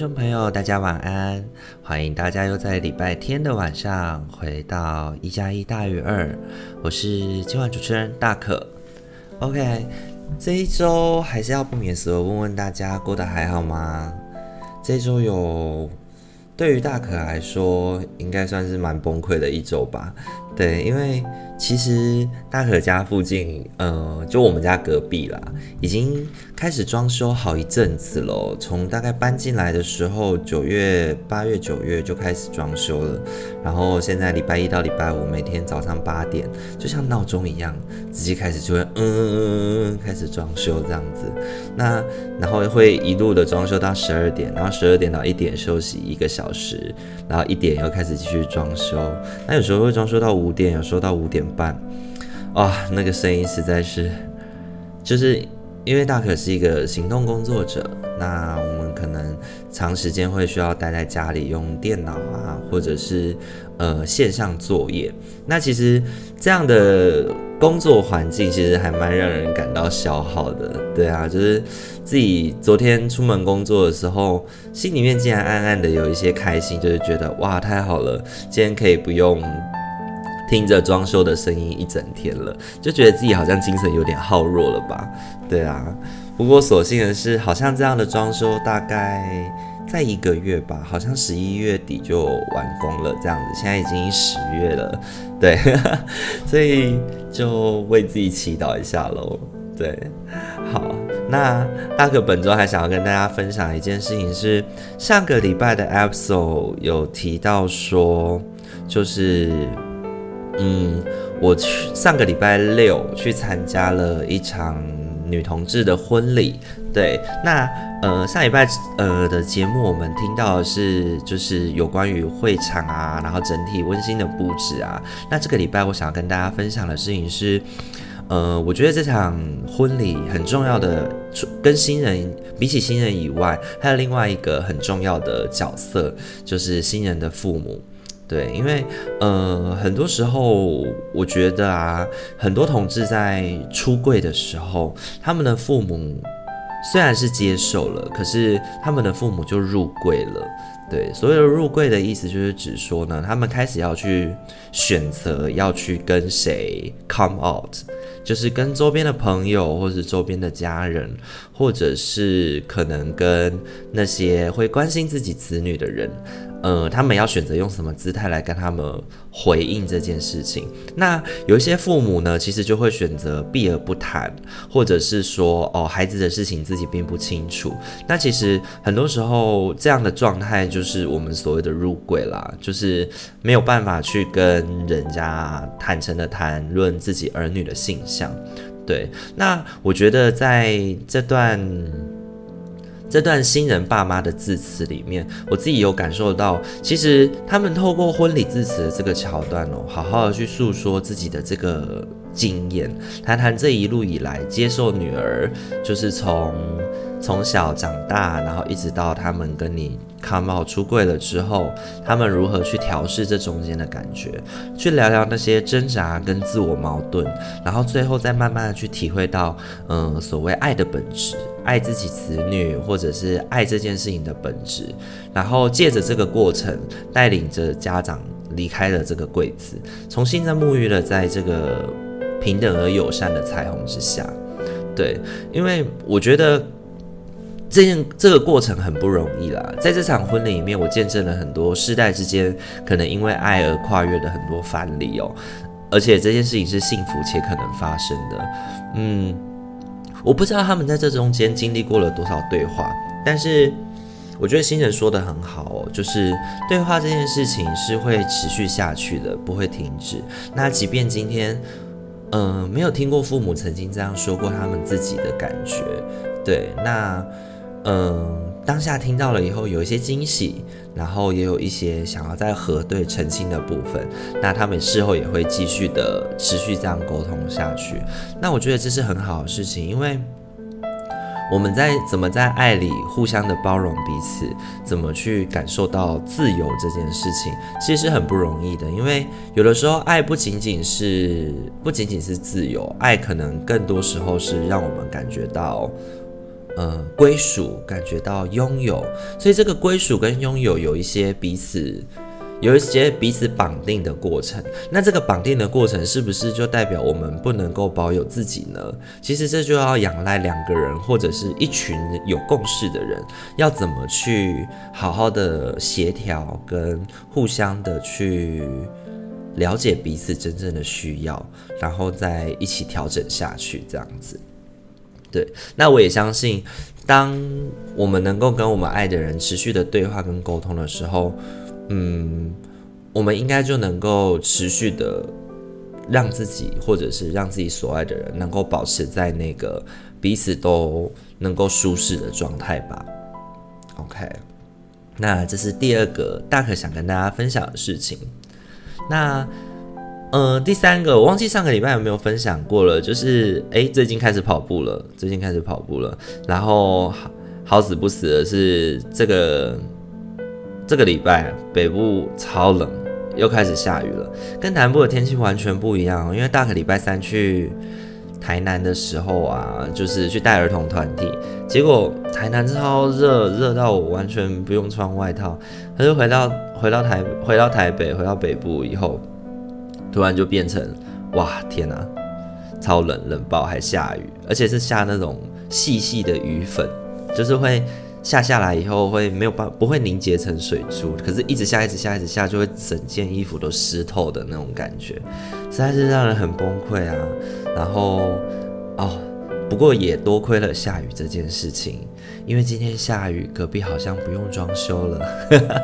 众朋友，大家晚安！欢迎大家又在礼拜天的晚上回到一加一大于二，我是今晚主持人大可。OK，这一周还是要不免俗问问大家过得还好吗？这一周有对于大可来说，应该算是蛮崩溃的一周吧？对，因为。其实大可家附近，呃，就我们家隔壁啦，已经开始装修好一阵子了。从大概搬进来的时候，九月、八月、九月就开始装修了。然后现在礼拜一到礼拜五，每天早上八点，就像闹钟一样，直接开始就会嗯嗯嗯嗯开始装修这样子。那然后会一路的装修到十二点，然后十二点到一点休息一个小时，然后一点又开始继续装修。那有时候会装修到五点，有说到五点。半，哇，那个声音实在是，就是因为大可是一个行动工作者，那我们可能长时间会需要待在家里用电脑啊，或者是呃线上作业。那其实这样的工作环境其实还蛮让人感到消耗的，对啊，就是自己昨天出门工作的时候，心里面竟然暗暗的有一些开心，就是觉得哇，太好了，今天可以不用。听着装修的声音一整天了，就觉得自己好像精神有点耗弱了吧？对啊，不过所幸的是，好像这样的装修大概在一个月吧，好像十一月底就完工了，这样子，现在已经十月了，对，所以就为自己祈祷一下喽。对，好，那大可本周还想要跟大家分享一件事情是，上个礼拜的 episode 有提到说，就是。嗯，我去上个礼拜六去参加了一场女同志的婚礼。对，那呃上礼拜呃的节目我们听到的是就是有关于会场啊，然后整体温馨的布置啊。那这个礼拜我想要跟大家分享的事情是，呃，我觉得这场婚礼很重要的，跟新人比起新人以外，还有另外一个很重要的角色，就是新人的父母。对，因为呃，很多时候我觉得啊，很多同志在出柜的时候，他们的父母虽然是接受了，可是他们的父母就入柜了。对，所谓的入柜的意思就是指说呢，他们开始要去选择要去跟谁 come out，就是跟周边的朋友，或是周边的家人，或者是可能跟那些会关心自己子女的人。呃，他们要选择用什么姿态来跟他们回应这件事情？那有一些父母呢，其实就会选择避而不谈，或者是说，哦，孩子的事情自己并不清楚。那其实很多时候这样的状态就是我们所谓的入轨啦，就是没有办法去跟人家坦诚的谈论自己儿女的性向。对，那我觉得在这段。这段新人爸妈的致辞里面，我自己有感受到，其实他们透过婚礼致辞的这个桥段哦，好好的去诉说自己的这个经验，谈谈这一路以来接受女儿，就是从从小长大，然后一直到他们跟你 come out 出柜了之后，他们如何去调试这中间的感觉，去聊聊那些挣扎跟自我矛盾，然后最后再慢慢的去体会到，嗯、所谓爱的本质。爱自己子女，或者是爱这件事情的本质，然后借着这个过程，带领着家长离开了这个柜子，重新再沐浴了在这个平等而友善的彩虹之下。对，因为我觉得这件这个过程很不容易啦，在这场婚礼里面，我见证了很多世代之间可能因为爱而跨越的很多藩篱哦，而且这件事情是幸福且可能发生的，嗯。我不知道他们在这中间经历过了多少对话，但是我觉得新人说的很好哦，就是对话这件事情是会持续下去的，不会停止。那即便今天，嗯、没有听过父母曾经这样说过他们自己的感觉，对，那，嗯、当下听到了以后，有一些惊喜，然后也有一些想要再核对澄清的部分。那他们事后也会继续的持续这样沟通下去。那我觉得这是很好的事情，因为我们在怎么在爱里互相的包容彼此，怎么去感受到自由这件事情，其实是很不容易的。因为有的时候，爱不仅仅是不仅仅是自由，爱可能更多时候是让我们感觉到。呃，归属感觉到拥有，所以这个归属跟拥有有一些彼此，有一些彼此绑定的过程。那这个绑定的过程是不是就代表我们不能够保有自己呢？其实这就要仰赖两个人或者是一群有共识的人，要怎么去好好的协调跟互相的去了解彼此真正的需要，然后再一起调整下去，这样子。对，那我也相信，当我们能够跟我们爱的人持续的对话跟沟通的时候，嗯，我们应该就能够持续的让自己，或者是让自己所爱的人，能够保持在那个彼此都能够舒适的状态吧。OK，那这是第二个大可想跟大家分享的事情。那。呃，第三个我忘记上个礼拜有没有分享过了，就是诶，最近开始跑步了，最近开始跑步了，然后好好死不死的是这个这个礼拜北部超冷，又开始下雨了，跟南部的天气完全不一样。因为大概礼拜三去台南的时候啊，就是去带儿童团体，结果台南超热，热到我完全不用穿外套，可是回到回到台回到台北回到北部以后。突然就变成，哇天哪，超冷，冷爆，还下雨，而且是下那种细细的雨粉，就是会下下来以后会没有办不会凝结成水珠，可是一直下一直下一直下就会整件衣服都湿透的那种感觉，实在是让人很崩溃啊。然后哦，不过也多亏了下雨这件事情。因为今天下雨，隔壁好像不用装修了，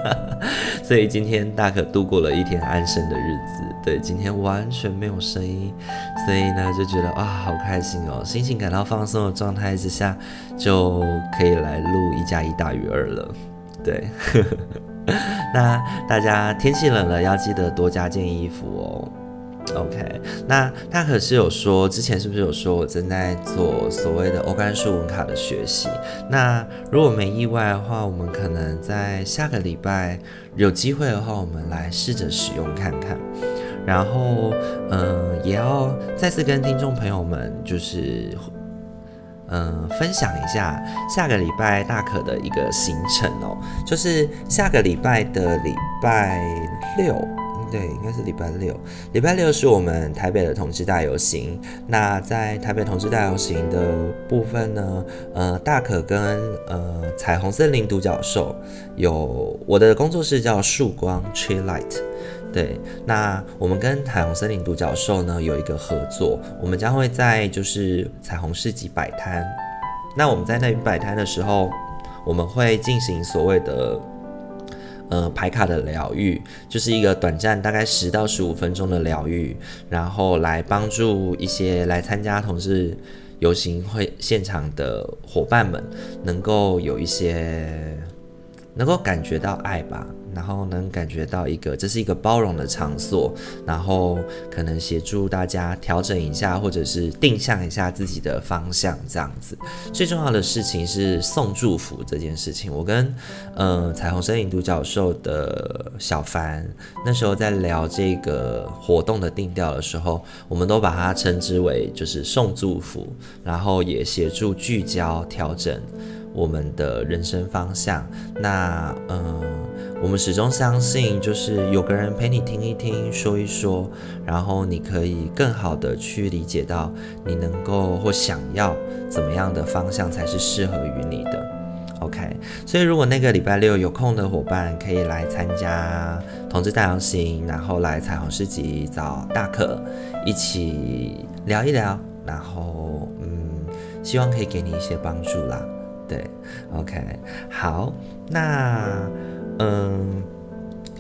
所以今天大可度过了一天安生的日子。对，今天完全没有声音，所以呢就觉得啊，好开心哦，心情感到放松的状态之下，就可以来录一加一大于二了。对，那大家天气冷了，要记得多加件衣服哦。OK，那大可是有说，之前是不是有说我正在做所谓的欧甘树文卡的学习？那如果没意外的话，我们可能在下个礼拜有机会的话，我们来试着使用看看。然后，嗯、也要再次跟听众朋友们，就是，嗯、分享一下下个礼拜大可的一个行程哦，就是下个礼拜的礼拜六。对，应该是礼拜六。礼拜六是我们台北的同志大游行。那在台北同志大游行的部分呢，呃，大可跟呃彩虹森林独角兽有我的工作室叫曙光 Tree Light。对，那我们跟彩虹森林独角兽呢有一个合作，我们将会在就是彩虹市集摆摊。那我们在那边摆摊的时候，我们会进行所谓的。呃，排卡的疗愈就是一个短暂，大概十到十五分钟的疗愈，然后来帮助一些来参加同事游行会现场的伙伴们，能够有一些，能够感觉到爱吧。然后能感觉到一个，这是一个包容的场所，然后可能协助大家调整一下，或者是定向一下自己的方向，这样子。最重要的事情是送祝福这件事情。我跟嗯、彩虹森林独角兽的小凡那时候在聊这个活动的定调的时候，我们都把它称之为就是送祝福，然后也协助聚焦调整我们的人生方向。那嗯。我们始终相信，就是有个人陪你听一听，说一说，然后你可以更好的去理解到你能够或想要怎么样的方向才是适合于你的。OK，所以如果那个礼拜六有空的伙伴可以来参加同志大游行，然后来彩虹市集找大可一起聊一聊，然后嗯，希望可以给你一些帮助啦。对，OK，好，那。嗯，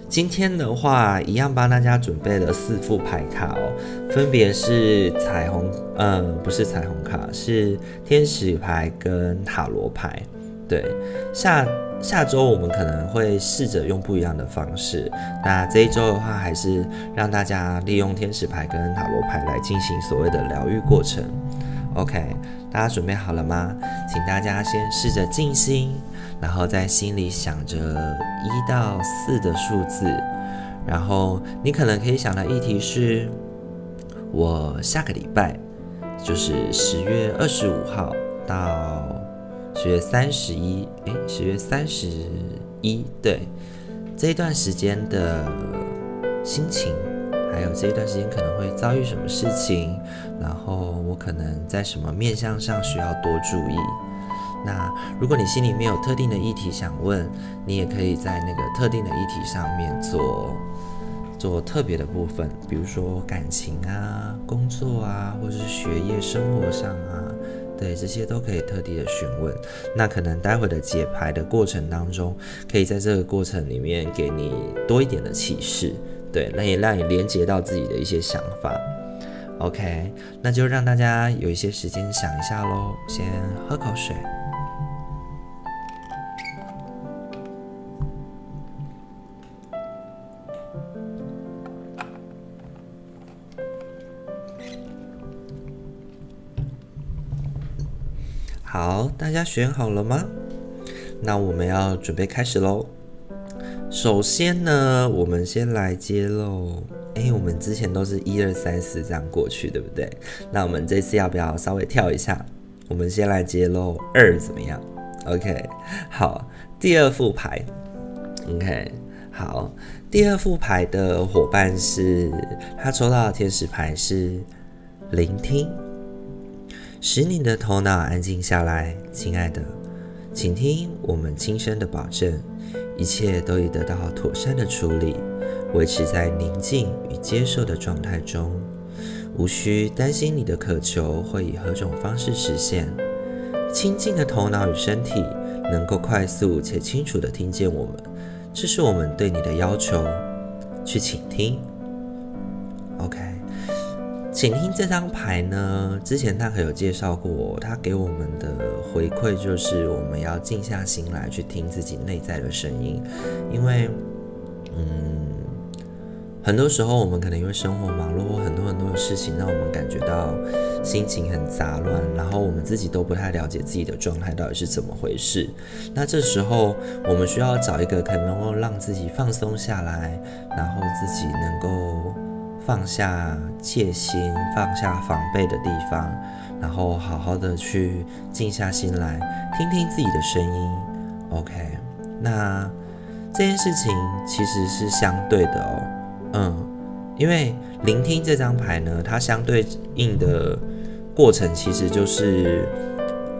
今天的话一样帮大家准备了四副牌卡哦，分别是彩虹，嗯，不是彩虹卡，是天使牌跟塔罗牌。对，下下周我们可能会试着用不一样的方式。那这一周的话，还是让大家利用天使牌跟塔罗牌来进行所谓的疗愈过程。OK，大家准备好了吗？请大家先试着静心，然后在心里想着一到四的数字，然后你可能可以想的议题是：我下个礼拜，就是十月二十五号到十月三十一，诶，十月三十一，对，这一段时间的心情，还有这一段时间可能会遭遇什么事情，然后我可能在什么面向上需要多注意。那如果你心里面有特定的议题想问，你也可以在那个特定的议题上面做。做特别的部分，比如说感情啊、工作啊，或者是学业、生活上啊，对，这些都可以特地的询问。那可能待会的解牌的过程当中，可以在这个过程里面给你多一点的启示，对，那也让你连接到自己的一些想法。OK，那就让大家有一些时间想一下喽，先喝口水。好，大家选好了吗？那我们要准备开始喽。首先呢，我们先来揭露。诶，我们之前都是一二三四这样过去，对不对？那我们这次要不要稍微跳一下？我们先来揭露二怎么样？OK，好，第二副牌。OK，好，第二副牌的伙伴是他抽到的天使牌是聆听。使你的头脑安静下来，亲爱的，请听我们轻声的保证，一切都已得到妥善的处理，维持在宁静与接受的状态中，无需担心你的渴求会以何种方式实现。清静的头脑与身体能够快速且清楚地听见我们，这是我们对你的要求，去倾听。OK。请听这张牌呢，之前他可有介绍过，他给我们的回馈就是我们要静下心来去听自己内在的声音，因为，嗯，很多时候我们可能因为生活忙碌很多很多的事情，让我们感觉到心情很杂乱，然后我们自己都不太了解自己的状态到底是怎么回事。那这时候我们需要找一个可能够让自己放松下来，然后自己能够。放下戒心，放下防备的地方，然后好好的去静下心来，听听自己的声音。OK，那这件事情其实是相对的哦。嗯，因为聆听这张牌呢，它相对应的过程其实就是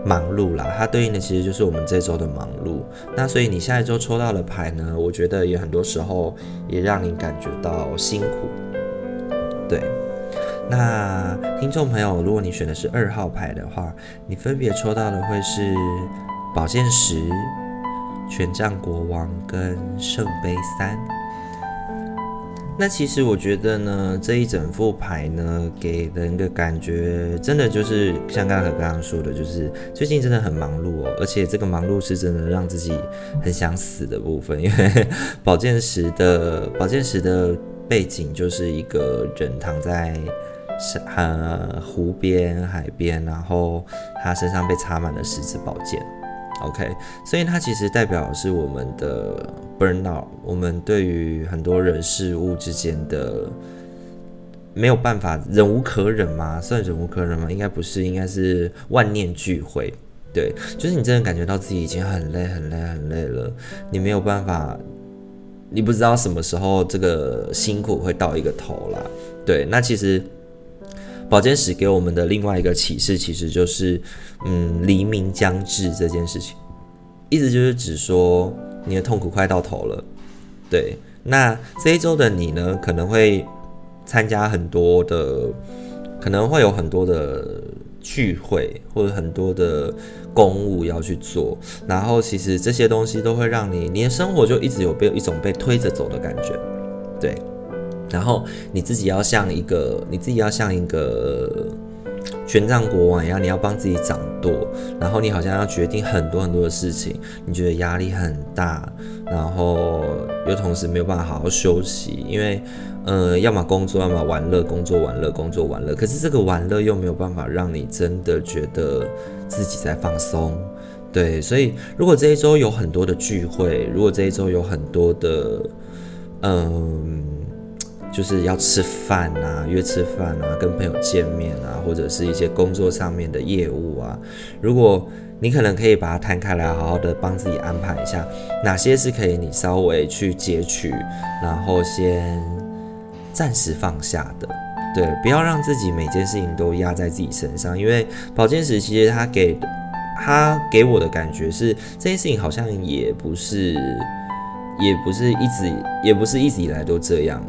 忙碌啦。它对应的其实就是我们这周的忙碌。那所以你下一周抽到的牌呢，我觉得也很多时候也让你感觉到辛苦。对，那听众朋友，如果你选的是二号牌的话，你分别抽到的会是宝剑十、权杖国王跟圣杯三。那其实我觉得呢，这一整副牌呢，给人的感觉真的就是像刚才刚刚说的，就是最近真的很忙碌哦，而且这个忙碌是真的让自己很想死的部分，因为宝剑十的宝剑十的。背景就是一个人躺在山呃湖边海边，然后他身上被插满了十字宝剑。OK，所以它其实代表是我们的 burnout，我们对于很多人事物之间的没有办法，忍无可忍吗？算忍无可忍吗？应该不是，应该是万念俱灰。对，就是你真的感觉到自己已经很累、很累、很累了，你没有办法。你不知道什么时候这个辛苦会到一个头啦，对，那其实保健室给我们的另外一个启示，其实就是，嗯，黎明将至这件事情，意思就是指说你的痛苦快到头了，对，那这一周的你呢，可能会参加很多的，可能会有很多的。聚会或者很多的公务要去做，然后其实这些东西都会让你，你的生活就一直有被一种被推着走的感觉，对。然后你自己要像一个，你自己要像一个权杖国王一样，你要帮自己掌舵，然后你好像要决定很多很多的事情，你觉得压力很大，然后又同时没有办法好好休息，因为，呃，要么工作，要么玩乐，工作玩乐，工作玩乐。可是这个玩乐又没有办法让你真的觉得自己在放松，对。所以，如果这一周有很多的聚会，如果这一周有很多的，嗯，就是要吃饭啊，约吃饭啊，跟朋友见面啊，或者是一些工作上面的业务啊，如果你可能可以把它摊开来，好好的帮自己安排一下，哪些是可以你稍微去截取，然后先。暂时放下的，对，不要让自己每件事情都压在自己身上，因为宝剑十其实他给他给我的感觉是，这件事情好像也不是，也不是一直，也不是一直以来都这样，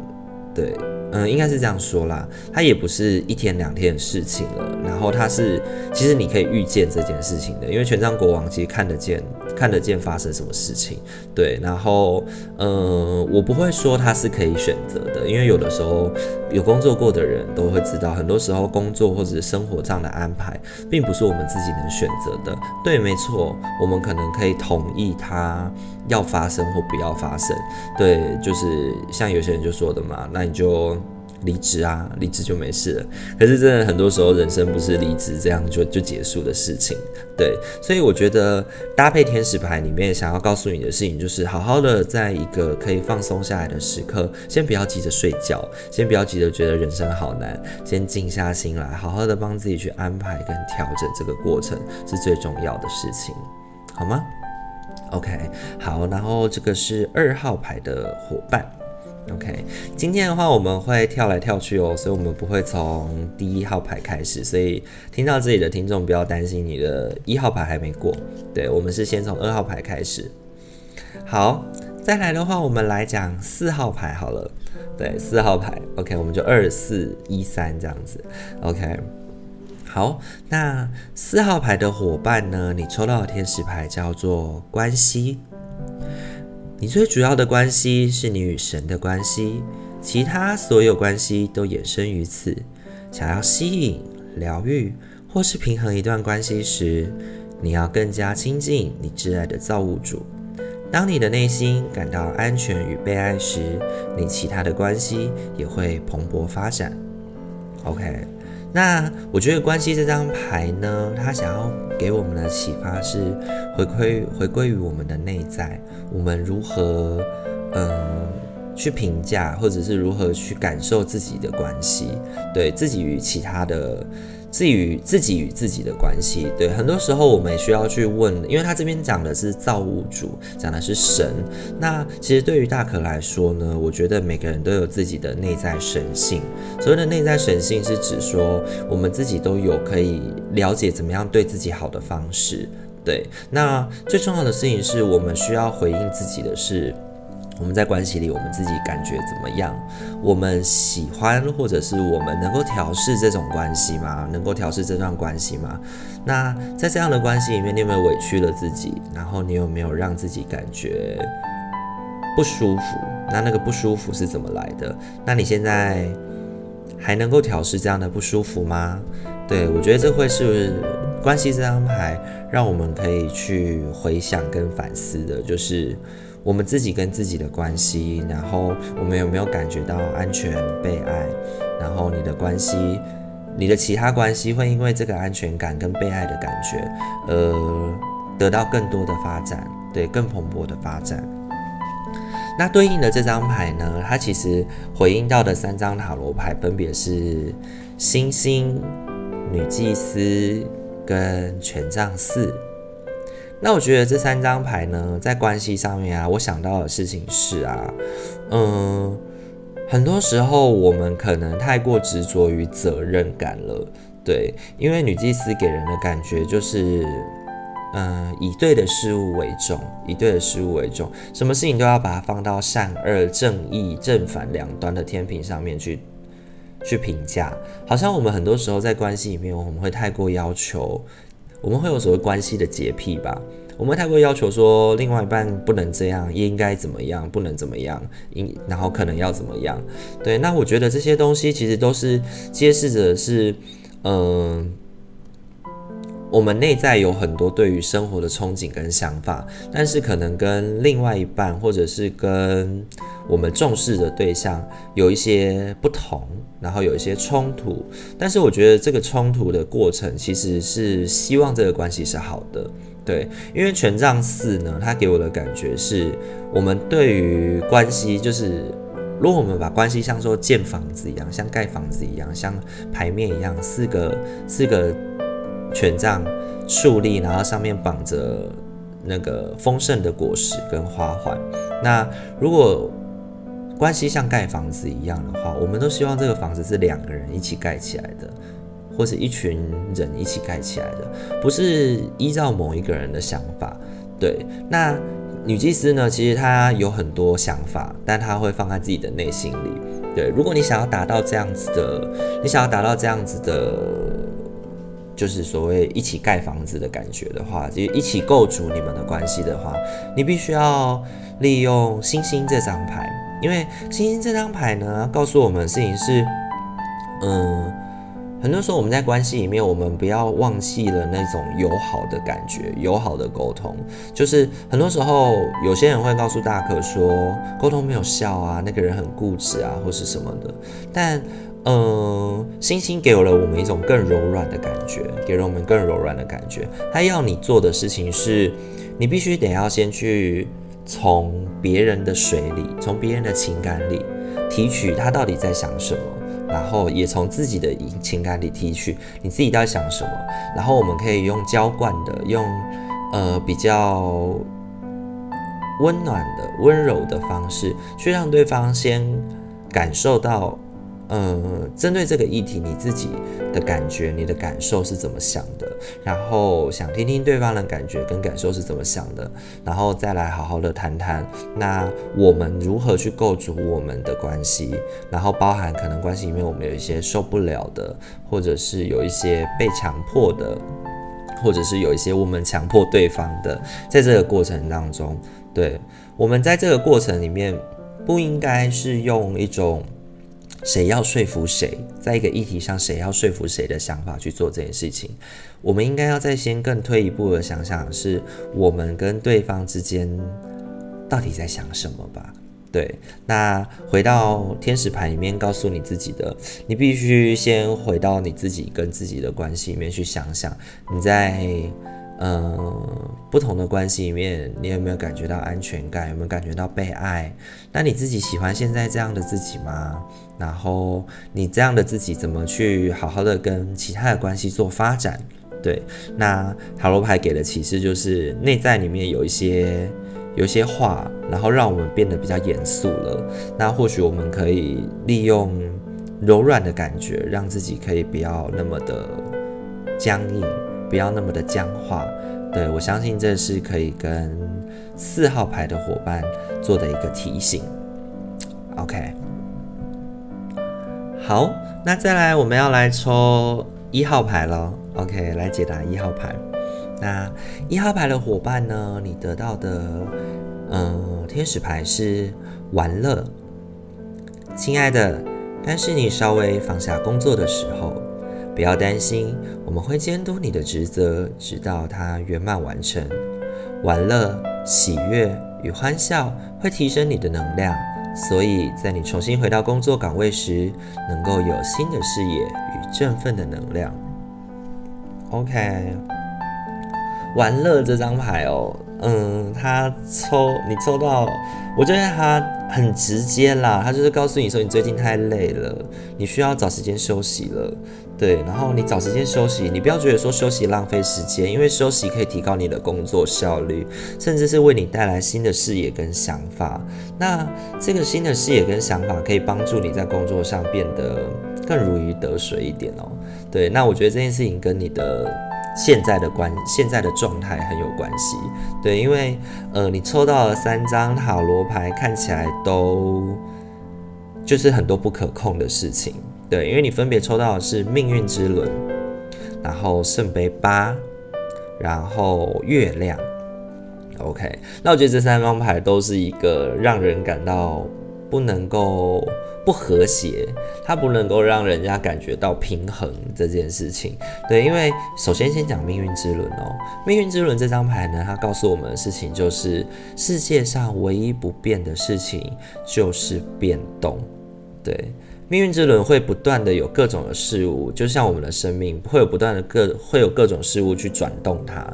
对。嗯，应该是这样说啦，它也不是一天两天的事情了。然后它是，其实你可以预见这件事情的，因为权杖国王其实看得见，看得见发生什么事情。对，然后，嗯，我不会说它是可以选择的，因为有的时候有工作过的人都会知道，很多时候工作或者是生活上的安排，并不是我们自己能选择的。对，没错，我们可能可以同意他。要发生或不要发生，对，就是像有些人就说的嘛，那你就离职啊，离职就没事了。可是真的很多时候，人生不是离职这样就就结束的事情，对。所以我觉得搭配天使牌里面想要告诉你的事情，就是好好的在一个可以放松下来的时刻，先不要急着睡觉，先不要急着觉得人生好难，先静下心来，好好的帮自己去安排跟调整这个过程是最重要的事情，好吗？OK，好，然后这个是二号牌的伙伴。OK，今天的话我们会跳来跳去哦，所以我们不会从第一号牌开始，所以听到这里的听众不要担心，你的一号牌还没过。对，我们是先从二号牌开始。好，再来的话，我们来讲四号牌好了。对，四号牌。OK，我们就二四一三这样子。OK。好，那四号牌的伙伴呢？你抽到的天使牌叫做关系。你最主要的关系是你与神的关系，其他所有关系都衍生于此。想要吸引、疗愈或是平衡一段关系时，你要更加亲近你挚爱的造物主。当你的内心感到安全与被爱时，你其他的关系也会蓬勃发展。OK。那我觉得关系这张牌呢，它想要给我们的启发是回归回归于我们的内在，我们如何嗯去评价，或者是如何去感受自己的关系，对自己与其他的。至于自己与自己的关系，对，很多时候我们也需要去问，因为他这边讲的是造物主，讲的是神。那其实对于大可来说呢，我觉得每个人都有自己的内在神性。所谓的内在神性，是指说我们自己都有可以了解怎么样对自己好的方式。对，那最重要的事情是我们需要回应自己的是。我们在关系里，我们自己感觉怎么样？我们喜欢，或者是我们能够调试这种关系吗？能够调试这段关系吗？那在这样的关系里面，你有没有委屈了自己？然后你有没有让自己感觉不舒服？那那个不舒服是怎么来的？那你现在还能够调试这样的不舒服吗？对，我觉得这会是关系这张牌让我们可以去回想跟反思的，就是。我们自己跟自己的关系，然后我们有没有感觉到安全、被爱？然后你的关系，你的其他关系会因为这个安全感跟被爱的感觉，而得到更多的发展，对，更蓬勃的发展。那对应的这张牌呢，它其实回应到的三张塔罗牌分别是星星、女祭司跟权杖四。那我觉得这三张牌呢，在关系上面啊，我想到的事情是啊，嗯，很多时候我们可能太过执着于责任感了，对，因为女祭司给人的感觉就是，嗯，以对的事物为重，以对的事物为重，什么事情都要把它放到善恶、正义、正反两端的天平上面去去评价，好像我们很多时候在关系里面，我们会太过要求。我们会有所谓关系的洁癖吧？我们太过要求说，另外一半不能这样，应该怎么样，不能怎么样，应然后可能要怎么样？对，那我觉得这些东西其实都是揭示着是，嗯、我们内在有很多对于生活的憧憬跟想法，但是可能跟另外一半或者是跟我们重视的对象有一些不同，然后有一些冲突。但是我觉得这个冲突的过程其实是希望这个关系是好的，对，因为权杖四呢，它给我的感觉是我们对于关系，就是如果我们把关系像说建房子一样，像盖房子一样，像牌面一样，四个四个。权杖树立，然后上面绑着那个丰盛的果实跟花环。那如果关系像盖房子一样的话，我们都希望这个房子是两个人一起盖起来的，或是一群人一起盖起来的，不是依照某一个人的想法。对，那女祭司呢？其实她有很多想法，但她会放在自己的内心里。对，如果你想要达到这样子的，你想要达到这样子的。就是所谓一起盖房子的感觉的话，就一起构筑你们的关系的话，你必须要利用星星这张牌，因为星星这张牌呢，告诉我们事情是，嗯，很多时候我们在关系里面，我们不要忘记了那种友好的感觉，友好的沟通。就是很多时候有些人会告诉大可说，沟通没有效啊，那个人很固执啊，或是什么的，但。嗯，星星给了我们一种更柔软的感觉，给了我们更柔软的感觉。他要你做的事情是，你必须得要先去从别人的水里，从别人的情感里提取他到底在想什么，然后也从自己的情感里提取你自己在想什么。然后我们可以用浇灌的，用呃比较温暖的、温柔的方式，去让对方先感受到。嗯，针对这个议题，你自己的感觉、你的感受是怎么想的？然后想听听对方的感觉跟感受是怎么想的，然后再来好好的谈谈，那我们如何去构筑我们的关系？然后包含可能关系里面我们有一些受不了的，或者是有一些被强迫的，或者是有一些我们强迫对方的，在这个过程当中，对，我们在这个过程里面不应该是用一种。谁要说服谁，在一个议题上，谁要说服谁的想法去做这件事情，我们应该要再先更退一步的想想，是我们跟对方之间到底在想什么吧？对，那回到天使牌里面告诉你自己的，你必须先回到你自己跟自己的关系里面去想想，你在。嗯，不同的关系里面，你有没有感觉到安全感？有没有感觉到被爱？那你自己喜欢现在这样的自己吗？然后你这样的自己怎么去好好的跟其他的关系做发展？对，那塔罗牌给的启示就是内在里面有一些有些话，然后让我们变得比较严肃了。那或许我们可以利用柔软的感觉，让自己可以不要那么的僵硬。不要那么的僵化，对，我相信这是可以跟四号牌的伙伴做的一个提醒。OK，好，那再来我们要来抽一号牌了。OK，来解答一号牌。那一号牌的伙伴呢？你得到的，嗯，天使牌是玩乐。亲爱的，但是你稍微放下工作的时候。不要担心，我们会监督你的职责，直到它圆满完成。玩乐、喜悦与欢笑会提升你的能量，所以在你重新回到工作岗位时，能够有新的视野与振奋的能量。OK，玩乐这张牌哦，嗯，他抽你抽到，我觉得他很直接啦，他就是告诉你说你最近太累了，你需要找时间休息了。对，然后你找时间休息，你不要觉得说休息浪费时间，因为休息可以提高你的工作效率，甚至是为你带来新的视野跟想法。那这个新的视野跟想法可以帮助你在工作上变得更如鱼得水一点哦。对，那我觉得这件事情跟你的现在的关现在的状态很有关系。对，因为呃，你抽到了三张塔罗牌，看起来都就是很多不可控的事情。对，因为你分别抽到的是命运之轮，然后圣杯八，然后月亮。OK，那我觉得这三张牌都是一个让人感到不能够不和谐，它不能够让人家感觉到平衡这件事情。对，因为首先先讲命运之轮哦，命运之轮这张牌呢，它告诉我们的事情就是世界上唯一不变的事情就是变动。对，命运之轮会不断的有各种的事物，就像我们的生命会有不断的各会有各种事物去转动它。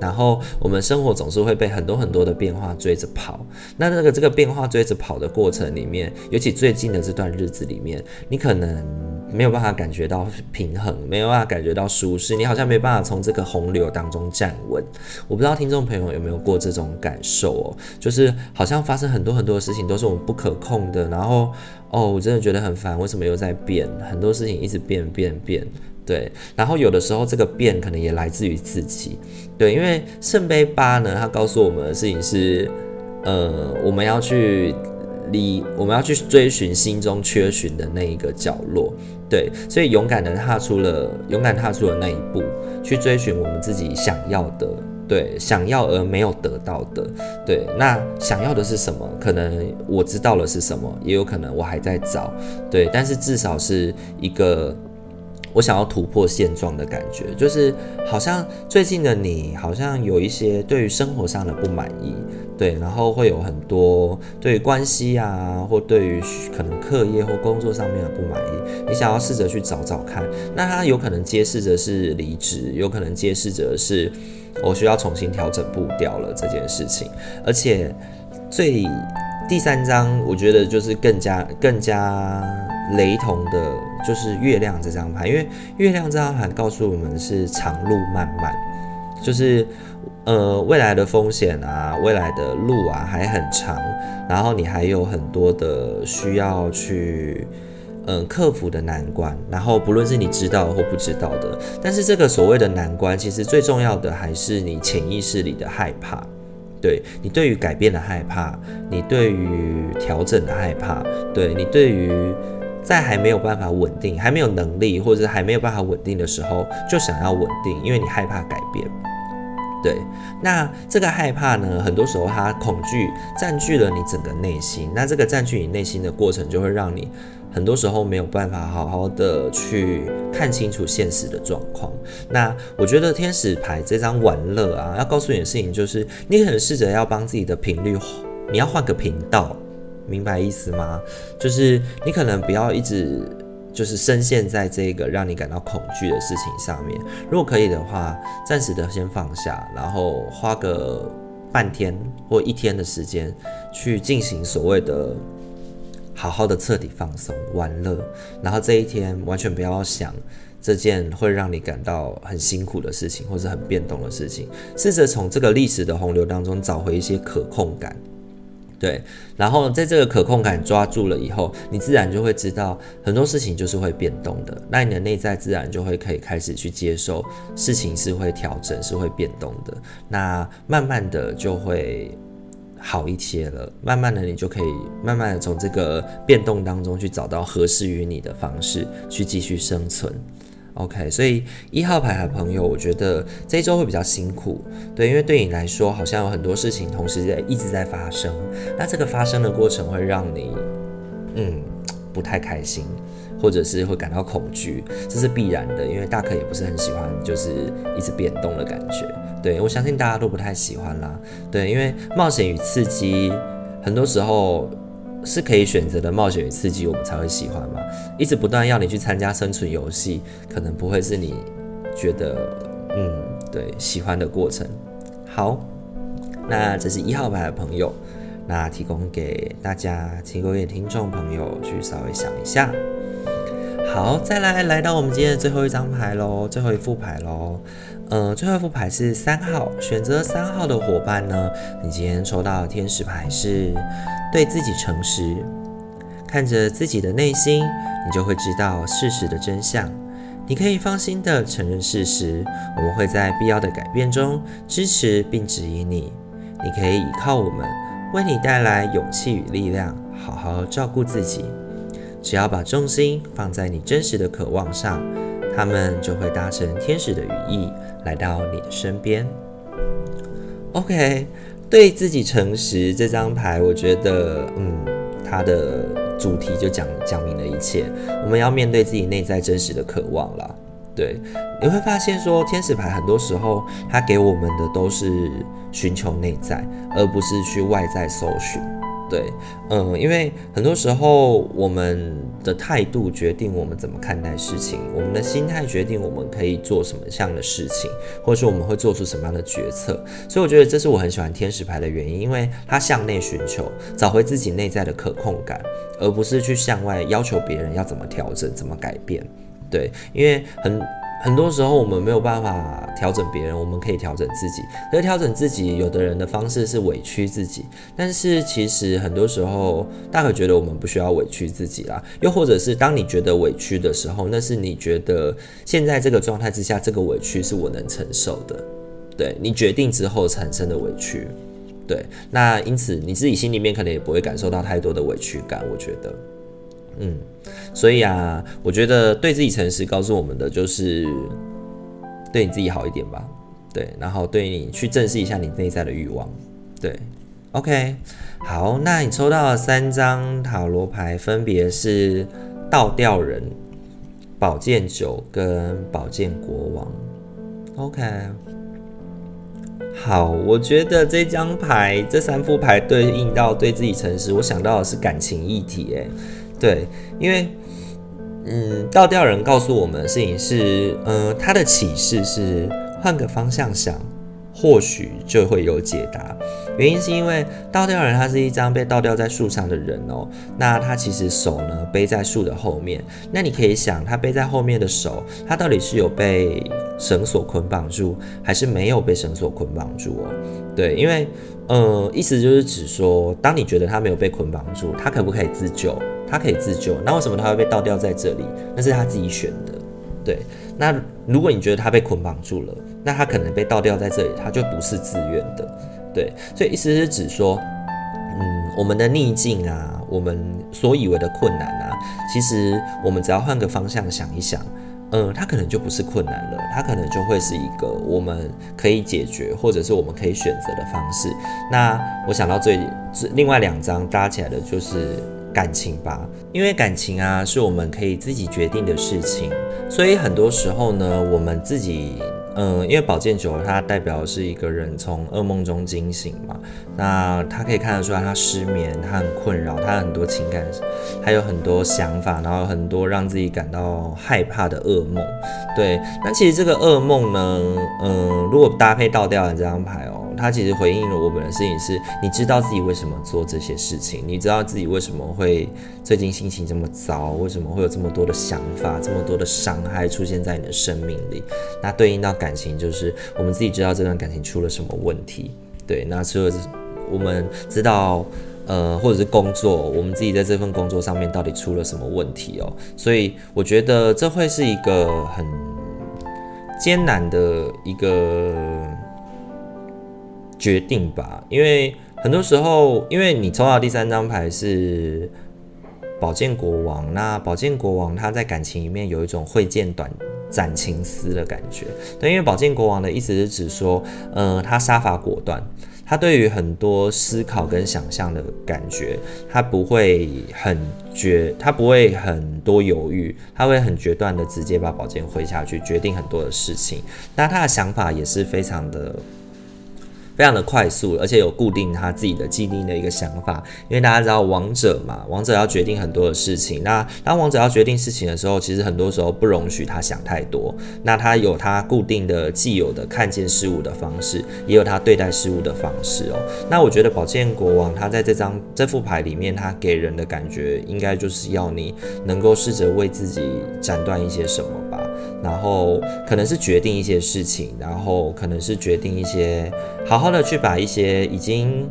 然后我们生活总是会被很多很多的变化追着跑，那那个这个变化追着跑的过程里面，尤其最近的这段日子里面，你可能没有办法感觉到平衡，没有办法感觉到舒适，你好像没办法从这个洪流当中站稳。我不知道听众朋友有没有过这种感受哦，就是好像发生很多很多的事情都是我们不可控的，然后哦，我真的觉得很烦，为什么又在变？很多事情一直变变变。对，然后有的时候这个变可能也来自于自己，对，因为圣杯八呢，它告诉我们的事情是，呃，我们要去离，我们要去追寻心中缺寻的那一个角落，对，所以勇敢的踏出了，勇敢踏出了那一步，去追寻我们自己想要的，对，想要而没有得到的，对，那想要的是什么？可能我知道了是什么，也有可能我还在找，对，但是至少是一个。我想要突破现状的感觉，就是好像最近的你，好像有一些对于生活上的不满意，对，然后会有很多对于关系啊，或对于可能课业或工作上面的不满意，你想要试着去找找看，那它有可能揭示着是离职，有可能揭示着是我需要重新调整步调了这件事情，而且最第三张，我觉得就是更加更加雷同的。就是月亮这张牌，因为月亮这张牌告诉我们是长路漫漫，就是呃未来的风险啊，未来的路啊还很长，然后你还有很多的需要去嗯、克服的难关，然后不论是你知道或不知道的，但是这个所谓的难关，其实最重要的还是你潜意识里的害怕，对你对于改变的害怕，你对于调整的害怕，对你对于。在还没有办法稳定，还没有能力，或者还没有办法稳定的时候，就想要稳定，因为你害怕改变。对，那这个害怕呢，很多时候它恐惧占据了你整个内心，那这个占据你内心的过程，就会让你很多时候没有办法好好的去看清楚现实的状况。那我觉得天使牌这张玩乐啊，要告诉你的事情就是，你可能试着要帮自己的频率，你要换个频道。明白意思吗？就是你可能不要一直就是深陷在这个让你感到恐惧的事情上面。如果可以的话，暂时的先放下，然后花个半天或一天的时间去进行所谓的好好的彻底放松、玩乐。然后这一天完全不要想这件会让你感到很辛苦的事情，或是很变动的事情。试着从这个历史的洪流当中找回一些可控感。对，然后在这个可控感抓住了以后，你自然就会知道很多事情就是会变动的。那你的内在自然就会可以开始去接受事情是会调整，是会变动的。那慢慢的就会好一些了。慢慢的，你就可以慢慢的从这个变动当中去找到合适于你的方式，去继续生存。OK，所以一号牌的朋友，我觉得这一周会比较辛苦，对，因为对你来说，好像有很多事情同时在一直在发生，那这个发生的过程会让你，嗯，不太开心，或者是会感到恐惧，这是必然的，因为大可也不是很喜欢就是一直变动的感觉，对，我相信大家都不太喜欢啦，对，因为冒险与刺激，很多时候。是可以选择的冒险与刺激，我们才会喜欢嘛。一直不断要你去参加生存游戏，可能不会是你觉得嗯对喜欢的过程。好，那这是一号牌的朋友，那提供给大家，提供给听众朋友去稍微想一下。好，再来来到我们今天的最后一张牌喽，最后一副牌喽。呃，最后一副牌是三号，选择三号的伙伴呢，你今天抽到的天使牌是。对自己诚实，看着自己的内心，你就会知道事实的真相。你可以放心地承认事实，我们会在必要的改变中支持并指引你。你可以依靠我们，为你带来勇气与力量，好好照顾自己。只要把重心放在你真实的渴望上，他们就会搭乘天使的羽翼来到你的身边。OK。对自己诚实这张牌，我觉得，嗯，它的主题就讲讲明了一切。我们要面对自己内在真实的渴望啦。对，你会发现说天使牌很多时候它给我们的都是寻求内在，而不是去外在搜寻。对，嗯，因为很多时候我们的态度决定我们怎么看待事情，我们的心态决定我们可以做什么样的事情，或者说我们会做出什么样的决策。所以我觉得这是我很喜欢天使牌的原因，因为它向内寻求，找回自己内在的可控感，而不是去向外要求别人要怎么调整、怎么改变。对，因为很。很多时候我们没有办法调整别人，我们可以调整自己。而调整自己，有的人的方式是委屈自己，但是其实很多时候，大可觉得我们不需要委屈自己啦。又或者是当你觉得委屈的时候，那是你觉得现在这个状态之下，这个委屈是我能承受的。对，你决定之后产生的委屈，对，那因此你自己心里面可能也不会感受到太多的委屈感。我觉得。嗯，所以啊，我觉得对自己诚实，告诉我们的就是对你自己好一点吧。对，然后对你去正视一下你内在的欲望。对，OK，好，那你抽到了三张塔罗牌，分别是倒吊人、宝剑九跟宝剑国王。OK，好，我觉得这张牌这三副牌对应到对自己诚实，我想到的是感情议题，哎。对，因为，嗯，倒吊人告诉我们的事情是，呃，他的启示是换个方向想，或许就会有解答。原因是因为倒吊人他是一张被倒吊在树上的人哦，那他其实手呢背在树的后面，那你可以想，他背在后面的手，他到底是有被绳索捆绑住，还是没有被绳索捆绑住哦？对，因为，呃，意思就是指说，当你觉得他没有被捆绑住，他可不可以自救？他可以自救，那为什么他会被倒吊在这里？那是他自己选的。对，那如果你觉得他被捆绑住了，那他可能被倒吊在这里，他就不是自愿的。对，所以意思是指说，嗯，我们的逆境啊，我们所以为的困难啊，其实我们只要换个方向想一想，嗯，他可能就不是困难了，他可能就会是一个我们可以解决，或者是我们可以选择的方式。那我想到最另外两张搭起来的就是。感情吧，因为感情啊是我们可以自己决定的事情，所以很多时候呢，我们自己，嗯，因为宝剑九它代表的是一个人从噩梦中惊醒嘛，那他可以看得出来，他失眠，他很困扰，他很多情感，还有很多想法，然后很多让自己感到害怕的噩梦。对，那其实这个噩梦呢，嗯，如果搭配倒吊人这张牌哦。他其实回应了我们的事情是：你知道自己为什么做这些事情，你知道自己为什么会最近心情这么糟，为什么会有这么多的想法，这么多的伤害出现在你的生命里。那对应到感情，就是我们自己知道这段感情出了什么问题。对，那除了我们知道，呃，或者是工作，我们自己在这份工作上面到底出了什么问题哦。所以我觉得这会是一个很艰难的一个。决定吧，因为很多时候，因为你抽到第三张牌是宝剑国王，那宝剑国王他在感情里面有一种挥剑短斩情丝的感觉。对，因为宝剑国王的意思是指说，嗯、呃，他杀伐果断，他对于很多思考跟想象的感觉，他不会很决，他不会很多犹豫，他会很决断的直接把宝剑挥下去，决定很多的事情。那他的想法也是非常的。非常的快速，而且有固定他自己的既定的一个想法。因为大家知道王者嘛，王者要决定很多的事情。那当王者要决定事情的时候，其实很多时候不容许他想太多。那他有他固定的既有的看见事物的方式，也有他对待事物的方式哦。那我觉得宝剑国王他在这张这副牌里面，他给人的感觉应该就是要你能够试着为自己斩断一些什么吧。然后可能是决定一些事情，然后可能是决定一些好好的去把一些已经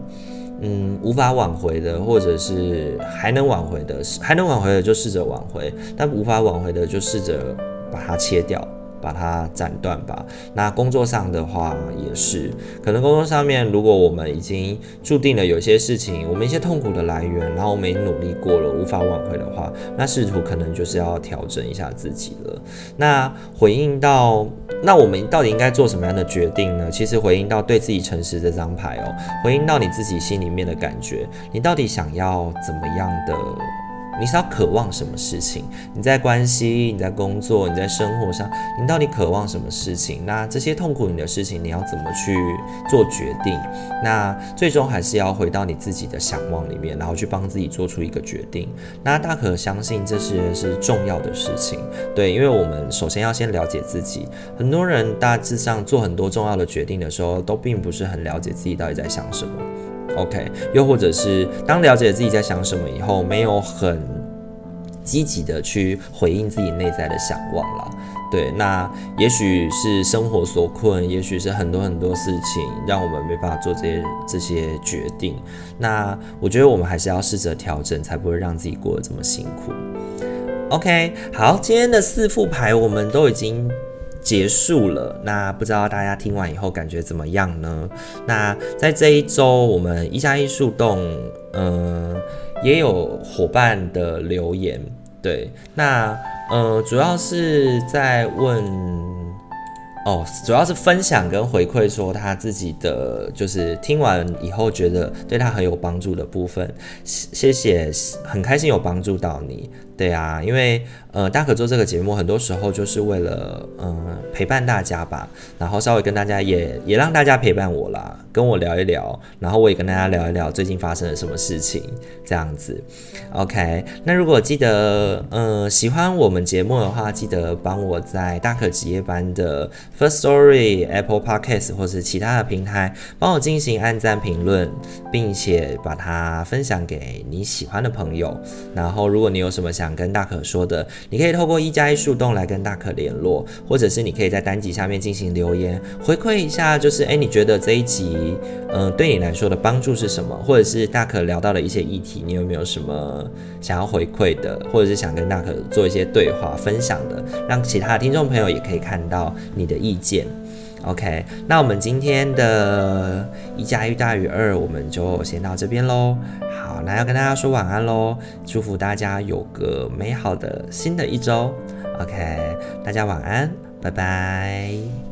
嗯无法挽回的，或者是还能挽回的，还能挽回的就试着挽回，但无法挽回的就试着把它切掉。把它斩断吧。那工作上的话也是，可能工作上面，如果我们已经注定了有些事情，我们一些痛苦的来源，然后我们已经努力过了，无法挽回的话，那试图可能就是要调整一下自己了。那回应到，那我们到底应该做什么样的决定呢？其实回应到对自己诚实这张牌哦，回应到你自己心里面的感觉，你到底想要怎么样的？你是要渴望什么事情？你在关系、你在工作、你在生活上，你到底渴望什么事情？那这些痛苦你的事情，你要怎么去做决定？那最终还是要回到你自己的想望里面，然后去帮自己做出一个决定。那大可相信这些是重要的事情，对，因为我们首先要先了解自己。很多人大致上做很多重要的决定的时候，都并不是很了解自己到底在想什么。OK，又或者是当了解自己在想什么以后，没有很积极的去回应自己内在的想望了。对，那也许是生活所困，也许是很多很多事情让我们没办法做这些这些决定。那我觉得我们还是要试着调整，才不会让自己过得这么辛苦。OK，好，今天的四副牌我们都已经。结束了，那不知道大家听完以后感觉怎么样呢？那在这一周，我们一加一树洞，嗯、呃，也有伙伴的留言，对，那呃，主要是在问，哦，主要是分享跟回馈，说他自己的就是听完以后觉得对他很有帮助的部分，谢谢，很开心有帮助到你。对啊，因为呃，大可做这个节目，很多时候就是为了嗯、陪伴大家吧，然后稍微跟大家也也让大家陪伴我啦，跟我聊一聊，然后我也跟大家聊一聊最近发生了什么事情，这样子。OK，那如果记得嗯、喜欢我们节目的话，记得帮我在大可值夜班的 First Story、Apple Podcast 或是其他的平台帮我进行按赞评论，并且把它分享给你喜欢的朋友。然后如果你有什么想跟大可说的，你可以透过一加一树洞来跟大可联络，或者是你可以在单集下面进行留言回馈一下，就是诶，你觉得这一集嗯、对你来说的帮助是什么？或者是大可聊到了一些议题，你有没有什么想要回馈的，或者是想跟大可做一些对话分享的，让其他的听众朋友也可以看到你的意见。OK，那我们今天的一加一大于二，我们就先到这边喽。好，那要跟大家说晚安喽，祝福大家有个美好的新的一周。OK，大家晚安，拜拜。